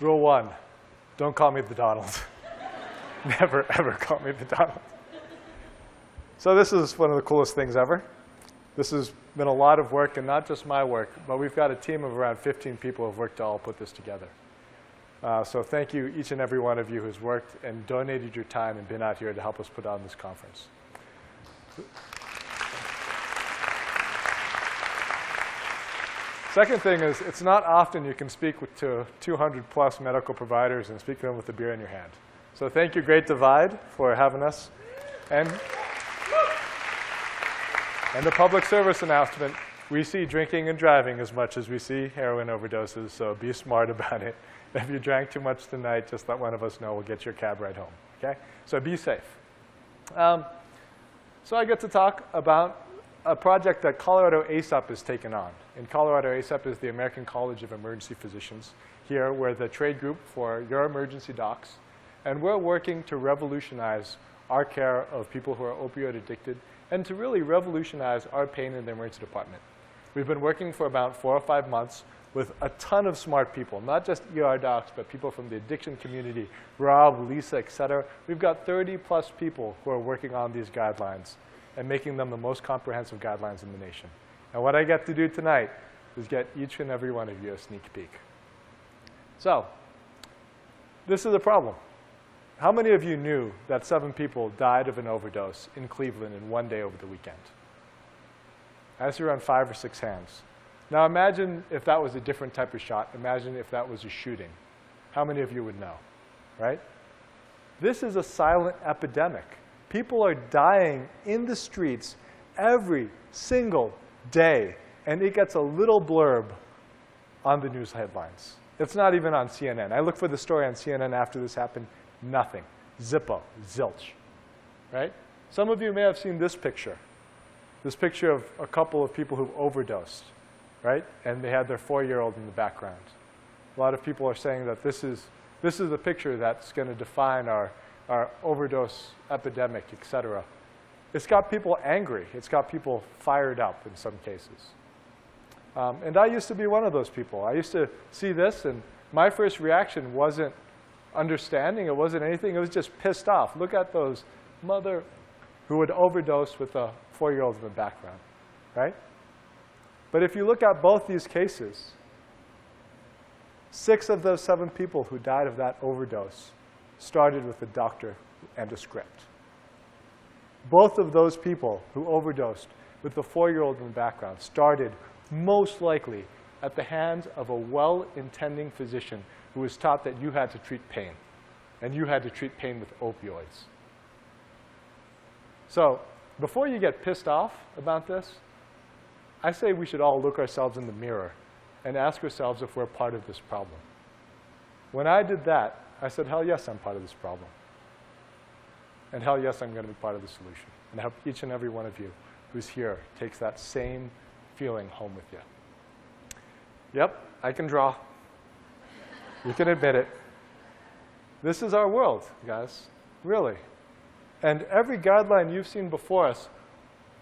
Rule one, don't call me the Donald. Never, ever call me the Donald. So this is one of the coolest things ever. This has been a lot of work, and not just my work, but we've got a team of around 15 people who have worked to all put this together. Uh, so thank you, each and every one of you who's worked and donated your time and been out here to help us put on this conference. Second thing is, it's not often you can speak with, to 200 plus medical providers and speak to them with a beer in your hand. So thank you, Great Divide, for having us. And, and the public service announcement, we see drinking and driving as much as we see heroin overdoses, so be smart about it. If you drank too much tonight, just let one of us know. We'll get your cab ride home, okay? So be safe. Um, so I get to talk about a project that Colorado ACEP has taken on. And Colorado ACEP is the American College of Emergency Physicians. Here, we're the trade group for your emergency docs. And we're working to revolutionize our care of people who are opioid addicted and to really revolutionize our pain in the emergency department. We've been working for about four or five months with a ton of smart people, not just ER docs, but people from the addiction community, Rob, Lisa, et cetera. We've got 30 plus people who are working on these guidelines and making them the most comprehensive guidelines in the nation. And what I get to do tonight is get each and every one of you a sneak peek. So, this is a problem. How many of you knew that seven people died of an overdose in Cleveland in one day over the weekend? I see around five or six hands. Now imagine if that was a different type of shot. Imagine if that was a shooting. How many of you would know, right? This is a silent epidemic. People are dying in the streets every single day, and it gets a little blurb on the news headlines. It's not even on CNN. I looked for the story on CNN after this happened. Nothing. Zippo. Zilch. Right? Some of you may have seen this picture. This picture of a couple of people who've overdosed, right? And they had their four-year-old in the background. A lot of people are saying that this is, this is the picture that's going to define our our overdose epidemic, et cetera. It's got people angry. It's got people fired up in some cases. Um, and I used to be one of those people. I used to see this, and my first reaction wasn't understanding. It wasn't anything. It was just pissed off. Look at those mother who would overdose with a four-year-old in the background, right? But if you look at both these cases, six of those seven people who died of that overdose started with a doctor and a script. Both of those people who overdosed with the four-year-old in the background started most likely at the hands of a well-intending physician who was taught that you had to treat pain, and you had to treat pain with opioids. So before you get pissed off about this, I say we should all look ourselves in the mirror and ask ourselves if we're part of this problem. When I did that, I said, hell yes, I'm part of this problem. And hell yes, I'm going to be part of the solution. And I hope each and every one of you who's here takes that same feeling home with you. Yep, I can draw. you can admit it. This is our world, guys, really. And every guideline you've seen before us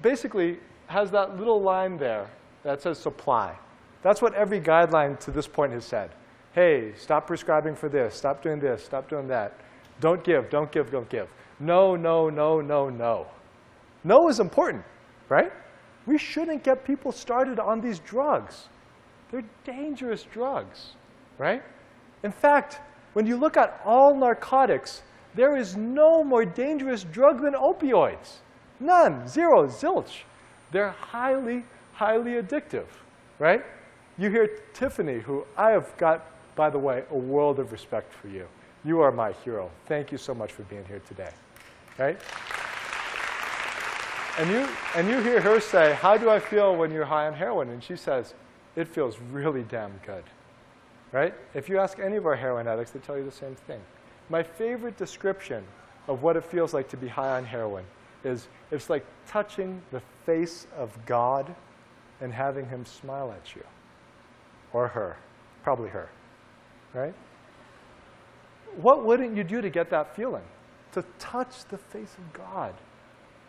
basically has that little line there that says supply. That's what every guideline to this point has said hey, stop prescribing for this, stop doing this, stop doing that. Don't give, don't give, don't give. No, no, no, no, no. No is important, right? We shouldn't get people started on these drugs. They're dangerous drugs, right? In fact, when you look at all narcotics, there is no more dangerous drug than opioids. None, zero, zilch. They're highly, highly addictive, right? You hear Tiffany, who I have got by the way, a world of respect for you. You are my hero. Thank you so much for being here today. Right? And you, and you hear her say, how do I feel when you're high on heroin? And she says, it feels really damn good. Right? If you ask any of our heroin addicts, they tell you the same thing. My favorite description of what it feels like to be high on heroin is it's like touching the face of God and having him smile at you. Or her. Probably her right? What wouldn't you do to get that feeling? To touch the face of God,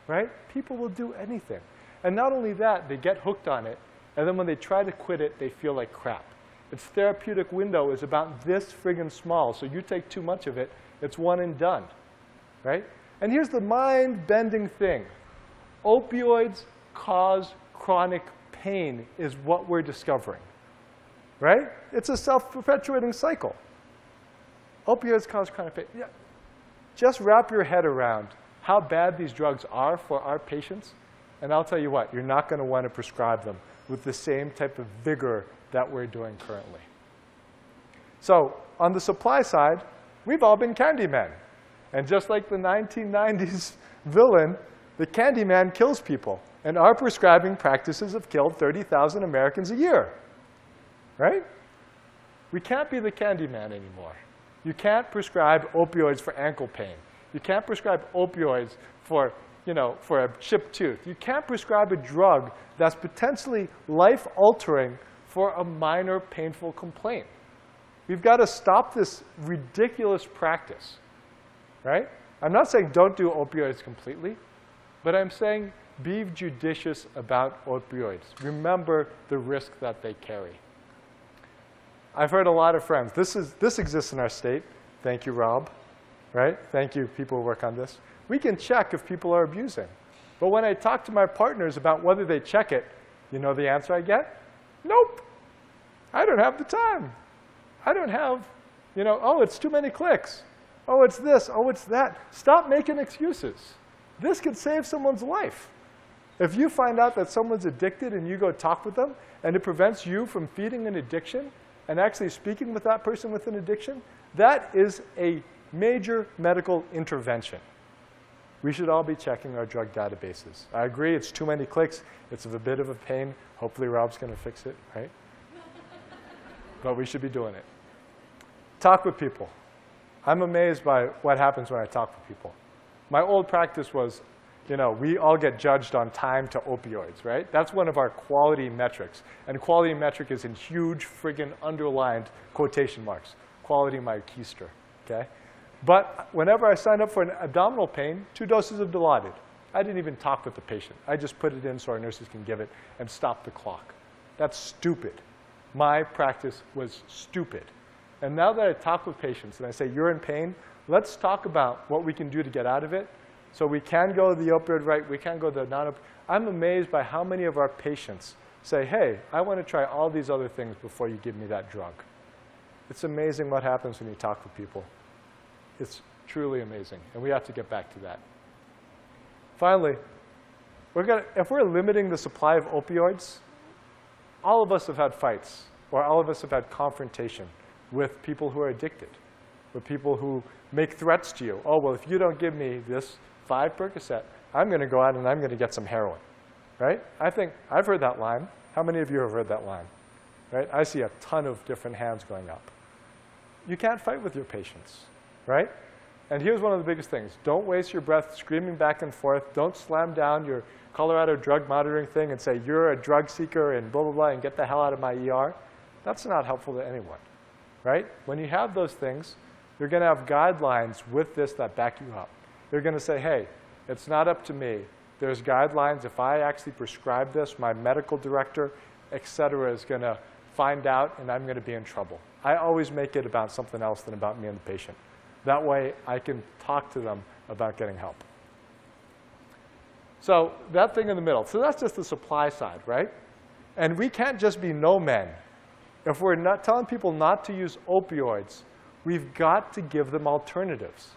right? People will do anything. And not only that, they get hooked on it, and then when they try to quit it, they feel like crap. Its therapeutic window is about this friggin' small. So you take too much of it, it's one and done, right? And here's the mind-bending thing. Opioids cause chronic pain is what we're discovering, right? It's a self-perpetuating cycle. Opioids cause chronic pain. Yeah. Just wrap your head around how bad these drugs are for our patients, and I'll tell you what, you're not going to want to prescribe them with the same type of vigor that we're doing currently. So on the supply side, we've all been Candyman. And just like the 1990s villain, the Candyman kills people. And our prescribing practices have killed 30,000 Americans a year. Right? We can't be the Candyman anymore. You can't prescribe opioids for ankle pain. You can't prescribe opioids for, you know, for a chipped tooth. You can't prescribe a drug that's potentially life-altering for a minor painful complaint. We've got to stop this ridiculous practice, right? I'm not saying don't do opioids completely, but I'm saying be judicious about opioids. Remember the risk that they carry. I've heard a lot of friends. This, is, this exists in our state. Thank you, Rob. Right? Thank you, people who work on this. We can check if people are abusing. But when I talk to my partners about whether they check it, you know the answer I get? Nope. I don't have the time. I don't have, you know, oh, it's too many clicks. Oh, it's this. Oh, it's that. Stop making excuses. This could save someone's life. If you find out that someone's addicted and you go talk with them and it prevents you from feeding an addiction and actually speaking with that person with an addiction, that is a major medical intervention. We should all be checking our drug databases. I agree, it's too many clicks. It's a bit of a pain. Hopefully Rob's going to fix it, right? but we should be doing it. Talk with people. I'm amazed by what happens when I talk with people. My old practice was, you know, we all get judged on time to opioids, right? That's one of our quality metrics. And quality metric is in huge friggin' underlined quotation marks. Quality my keister, okay? But whenever I signed up for an abdominal pain, two doses of Dilaudid. I didn't even talk with the patient. I just put it in so our nurses can give it and stop the clock. That's stupid. My practice was stupid. And now that I talk with patients and I say, you're in pain, let's talk about what we can do to get out of it. So we can go the opioid right, we can go the non-opioid. I'm amazed by how many of our patients say, hey, I want to try all these other things before you give me that drug. It's amazing what happens when you talk with people. It's truly amazing, and we have to get back to that. Finally, we're gonna, if we're limiting the supply of opioids, all of us have had fights, or all of us have had confrontation with people who are addicted, with people who make threats to you. Oh, well, if you don't give me this five Percocet, I'm going to go out and I'm going to get some heroin, right? I think I've heard that line. How many of you have heard that line, right? I see a ton of different hands going up. You can't fight with your patients, right? And here's one of the biggest things. Don't waste your breath screaming back and forth. Don't slam down your Colorado drug monitoring thing and say, you're a drug seeker and blah, blah, blah, and get the hell out of my ER. That's not helpful to anyone, right? When you have those things, you're going to have guidelines with this that back you up. You're going to say, hey, it's not up to me. There's guidelines. If I actually prescribe this, my medical director, et cetera, is going to find out, and I'm going to be in trouble. I always make it about something else than about me and the patient. That way, I can talk to them about getting help. So that thing in the middle. So that's just the supply side, right? And we can't just be no men. If we're not telling people not to use opioids, we've got to give them alternatives.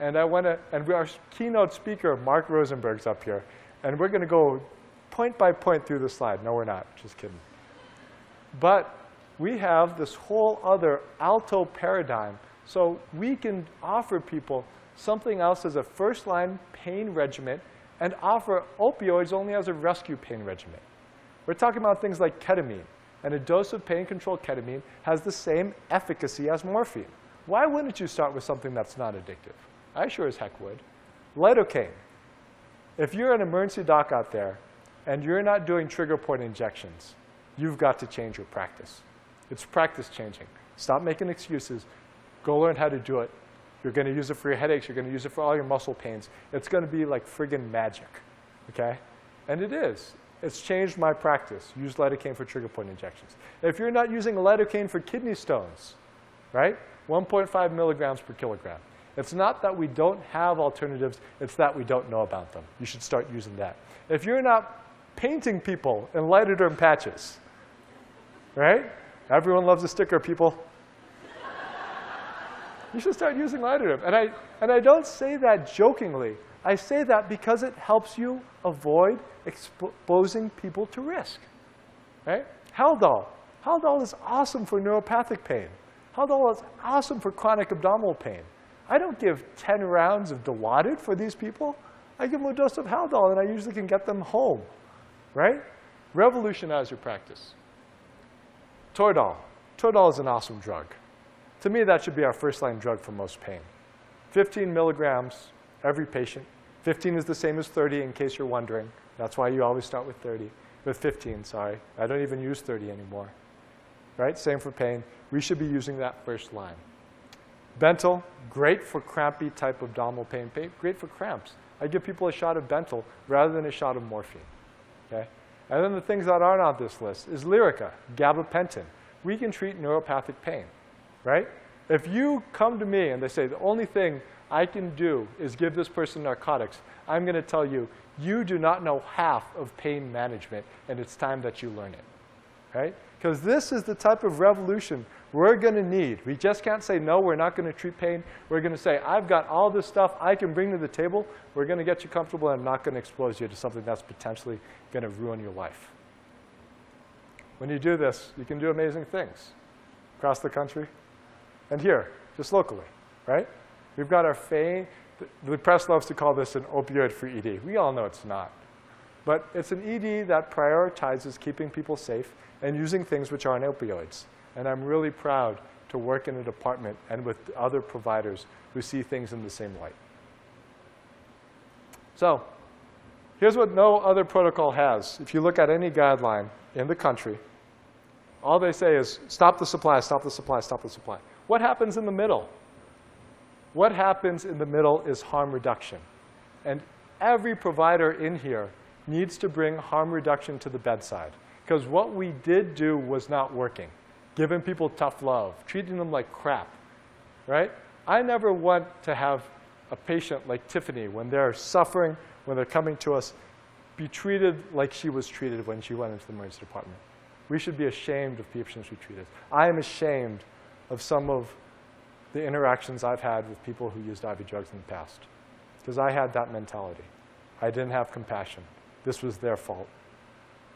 And I want to, and our keynote speaker, Mark Rosenberg's up here, and we're going to go point by point through the slide. No, we're not. Just kidding. But we have this whole other alto paradigm. So we can offer people something else as a first-line pain regimen and offer opioids only as a rescue pain regimen. We're talking about things like ketamine. And a dose of pain control ketamine has the same efficacy as morphine. Why wouldn't you start with something that's not addictive? I sure as heck would. Lidocaine. If you're an emergency doc out there and you're not doing trigger point injections, you've got to change your practice. It's practice changing. Stop making excuses. Go learn how to do it. You're going to use it for your headaches. You're going to use it for all your muscle pains. It's going to be like friggin' magic, okay? And it is. It's changed my practice. Use lidocaine for trigger point injections. If you're not using lidocaine for kidney stones, right? 1.5 milligrams per kilogram. It's not that we don't have alternatives, it's that we don't know about them. You should start using that. If you're not painting people in lidoderm patches, right? Everyone loves a sticker, people. you should start using lidoderm. And I, and I don't say that jokingly. I say that because it helps you avoid exposing people to risk. Right? Haldol. Haldol is awesome for neuropathic pain. Haldol is awesome for chronic abdominal pain. I don't give 10 rounds of Dilaudid for these people. I give them a dose of Haldol, and I usually can get them home. Right? Revolutionize your practice. Toradol. Toradol is an awesome drug. To me, that should be our first-line drug for most pain. 15 milligrams every patient. 15 is the same as 30 in case you're wondering. That's why you always start with 30. With 15, sorry. I don't even use 30 anymore. Right? Same for pain. We should be using that first line. Bentyl, great for crampy type of abdominal pain, pain, great for cramps. I give people a shot of Bentyl rather than a shot of morphine. Okay? And then the things that aren't on this list is Lyrica, gabapentin. We can treat neuropathic pain, right? If you come to me and they say the only thing I can do is give this person narcotics, I'm going to tell you, you do not know half of pain management, and it's time that you learn it, right? Because this is the type of revolution we're going to need. We just can't say, no, we're not going to treat pain. We're going to say, I've got all this stuff I can bring to the table. We're going to get you comfortable and I'm not going to expose you to something that's potentially going to ruin your life. When you do this, you can do amazing things across the country and here, just locally, right? We've got our fame. The press loves to call this an opioid-free ED. We all know it's not. But it's an ED that prioritizes keeping people safe and using things which aren't opioids. And I'm really proud to work in a department and with other providers who see things in the same light. So here's what no other protocol has. If you look at any guideline in the country, all they say is stop the supply, stop the supply, stop the supply. What happens in the middle? What happens in the middle is harm reduction. And every provider in here needs to bring harm reduction to the bedside. Because what we did do was not working. Giving people tough love, treating them like crap, right? I never want to have a patient like Tiffany, when they're suffering, when they're coming to us, be treated like she was treated when she went into the emergency department. We should be ashamed of patients we treated. I am ashamed of some of the interactions I've had with people who used IV drugs in the past. Because I had that mentality. I didn't have compassion. This was their fault.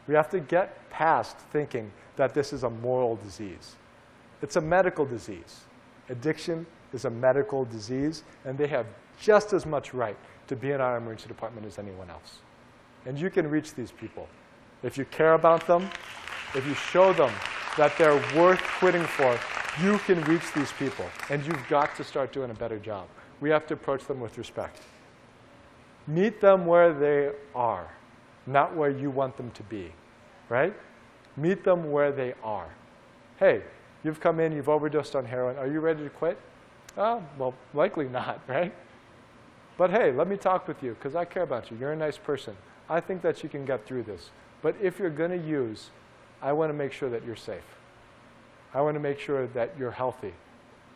We have to get past thinking that this is a moral disease. It's a medical disease. Addiction is a medical disease, and they have just as much right to be in our emergency department as anyone else. And you can reach these people. If you care about them, if you show them that they're worth quitting for, you can reach these people, and you've got to start doing a better job. We have to approach them with respect. Meet them where they are, not where you want them to be, right? Meet them where they are. Hey, you've come in, you've overdosed on heroin. Are you ready to quit? Oh, well, likely not, right? But hey, let me talk with you because I care about you. You're a nice person. I think that you can get through this. But if you're going to use, I want to make sure that you're safe. I want to make sure that you're healthy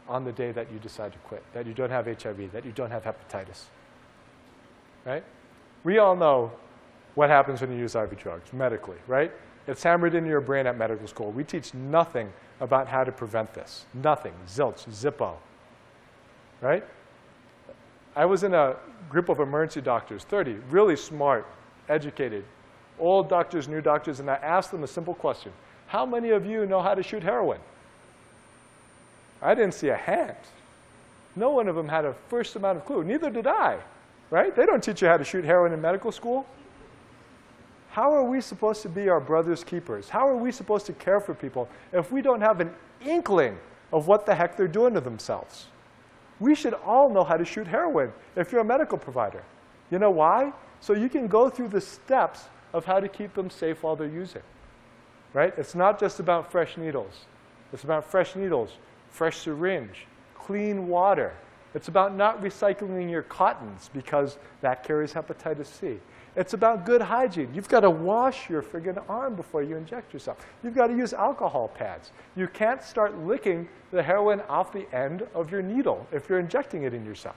on the day that you decide to quit, that you don't have HIV, that you don't have hepatitis. Right? We all know what happens when you use IV drugs medically, right? It's hammered into your brain at medical school. We teach nothing about how to prevent this. Nothing. Zilch, Zippo. Right? I was in a group of emergency doctors, 30, really smart, educated, old doctors, new doctors, and I asked them a simple question. How many of you know how to shoot heroin? I didn't see a hand. No one of them had a first amount of clue. Neither did I, right? They don't teach you how to shoot heroin in medical school. How are we supposed to be our brother's keepers? How are we supposed to care for people if we don't have an inkling of what the heck they're doing to themselves? We should all know how to shoot heroin if you're a medical provider. You know why? So you can go through the steps of how to keep them safe while they're using right? It's not just about fresh needles. It's about fresh needles, fresh syringe, clean water, It's about not recycling your cottons because that carries hepatitis C. It's about good hygiene. You've got to wash your friggin' arm before you inject yourself. You've got to use alcohol pads. You can't start licking the heroin off the end of your needle if you're injecting it in yourself.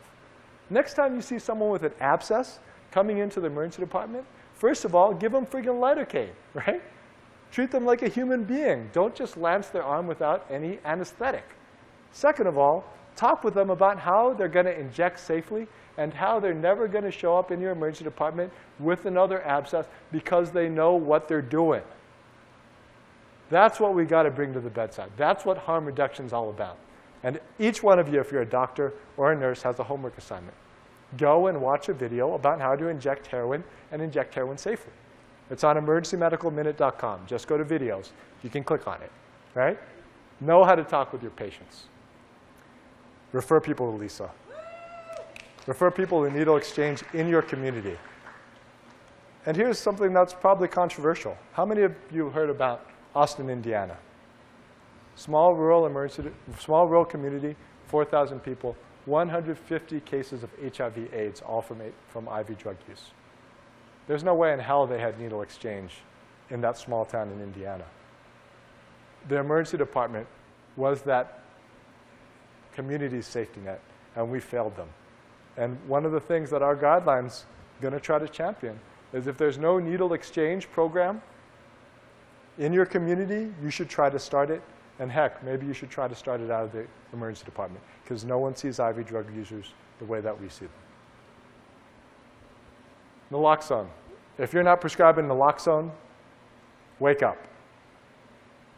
Next time you see someone with an abscess coming into the emergency department, first of all, give them friggin' lidocaine, right? Treat them like a human being. Don't just lance their arm without any anesthetic. Second of all, talk with them about how they're going to inject safely and how they're never going to show up in your emergency department with another abscess because they know what they're doing. That's what we got to bring to the bedside. That's what harm reduction is all about. And each one of you, if you're a doctor or a nurse, has a homework assignment. Go and watch a video about how to inject heroin and inject heroin safely. It's on emergencymedicalminute.com. Just go to videos. You can click on it, right? Know how to talk with your patients. Refer people to Lisa. Refer people to Needle Exchange in your community. And here's something that's probably controversial. How many of you heard about Austin, Indiana? Small rural emergency, small rural community, 4,000 people, 150 cases of HIV AIDS, all from, from IV drug use. There's no way in hell they had needle exchange in that small town in Indiana. The emergency department was that community safety net, and we failed them. And one of the things that our guidelines going to try to champion is if there's no needle exchange program in your community, you should try to start it. And heck, maybe you should try to start it out of the emergency department because no one sees IV drug users the way that we see them. Naloxone. If you're not prescribing naloxone, wake up.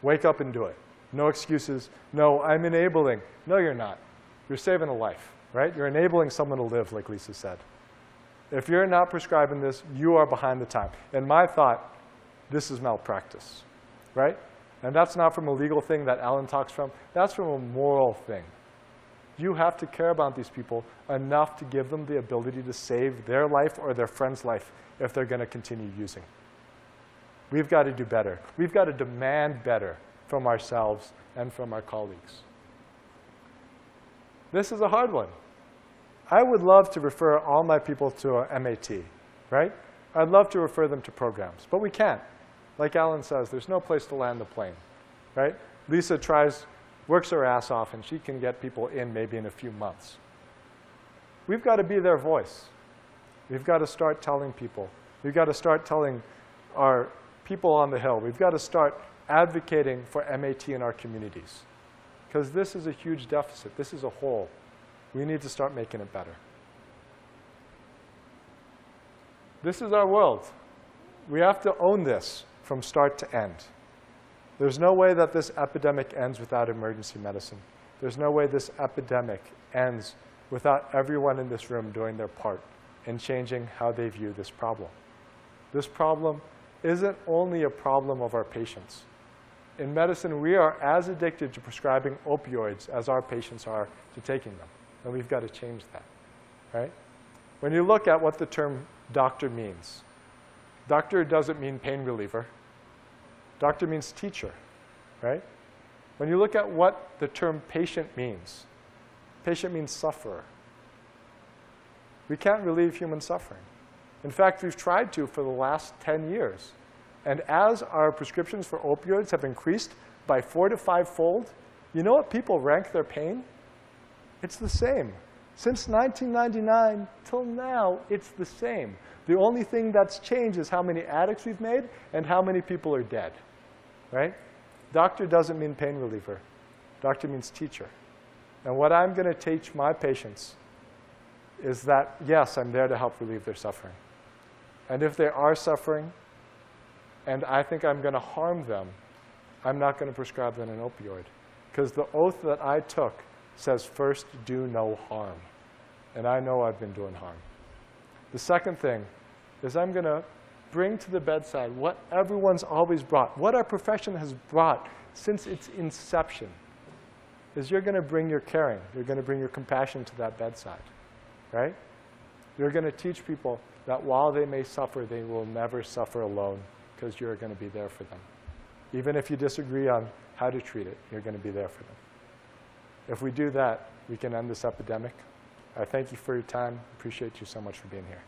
Wake up and do it. No excuses. No, I'm enabling. No, you're not. You're saving a life right? You're enabling someone to live, like Lisa said. If you're not prescribing this, you are behind the time. And my thought, this is malpractice, right? And that's not from a legal thing that Alan talks from. That's from a moral thing. You have to care about these people enough to give them the ability to save their life or their friend's life if they're going to continue using. We've got to do better. We've got to demand better from ourselves and from our colleagues. This is a hard one. I would love to refer all my people to a MAT, right? I'd love to refer them to programs, but we can't. Like Alan says, there's no place to land the plane, right? Lisa tries, works her ass off, and she can get people in maybe in a few months. We've got to be their voice. We've got to start telling people. We've got to start telling our people on the Hill. We've got to start advocating for MAT in our communities because this is a huge deficit. This is a hole. We need to start making it better. This is our world. We have to own this from start to end. There's no way that this epidemic ends without emergency medicine. There's no way this epidemic ends without everyone in this room doing their part in changing how they view this problem. This problem isn't only a problem of our patients in medicine, we are as addicted to prescribing opioids as our patients are to taking them. And we've got to change that, right? When you look at what the term doctor means, doctor doesn't mean pain reliever. Doctor means teacher, right? When you look at what the term patient means, patient means sufferer. We can't relieve human suffering. In fact, we've tried to for the last 10 years. And as our prescriptions for opioids have increased by four to five fold, you know what people rank their pain? It's the same. Since 1999 till now, it's the same. The only thing that's changed is how many addicts we've made and how many people are dead, right? Doctor doesn't mean pain reliever. Doctor means teacher. And what I'm going to teach my patients is that, yes, I'm there to help relieve their suffering. And if they are suffering, and I think I'm going to harm them, I'm not going to prescribe them an opioid. Because the oath that I took says first do no harm. And I know I've been doing harm. The second thing is I'm going to bring to the bedside what everyone's always brought, what our profession has brought since its inception, is you're going to bring your caring, you're going to bring your compassion to that bedside, right? You're going to teach people that while they may suffer, they will never suffer alone because you're going to be there for them. Even if you disagree on how to treat it, you're going to be there for them. If we do that, we can end this epidemic I thank you for your time. Appreciate you so much for being here.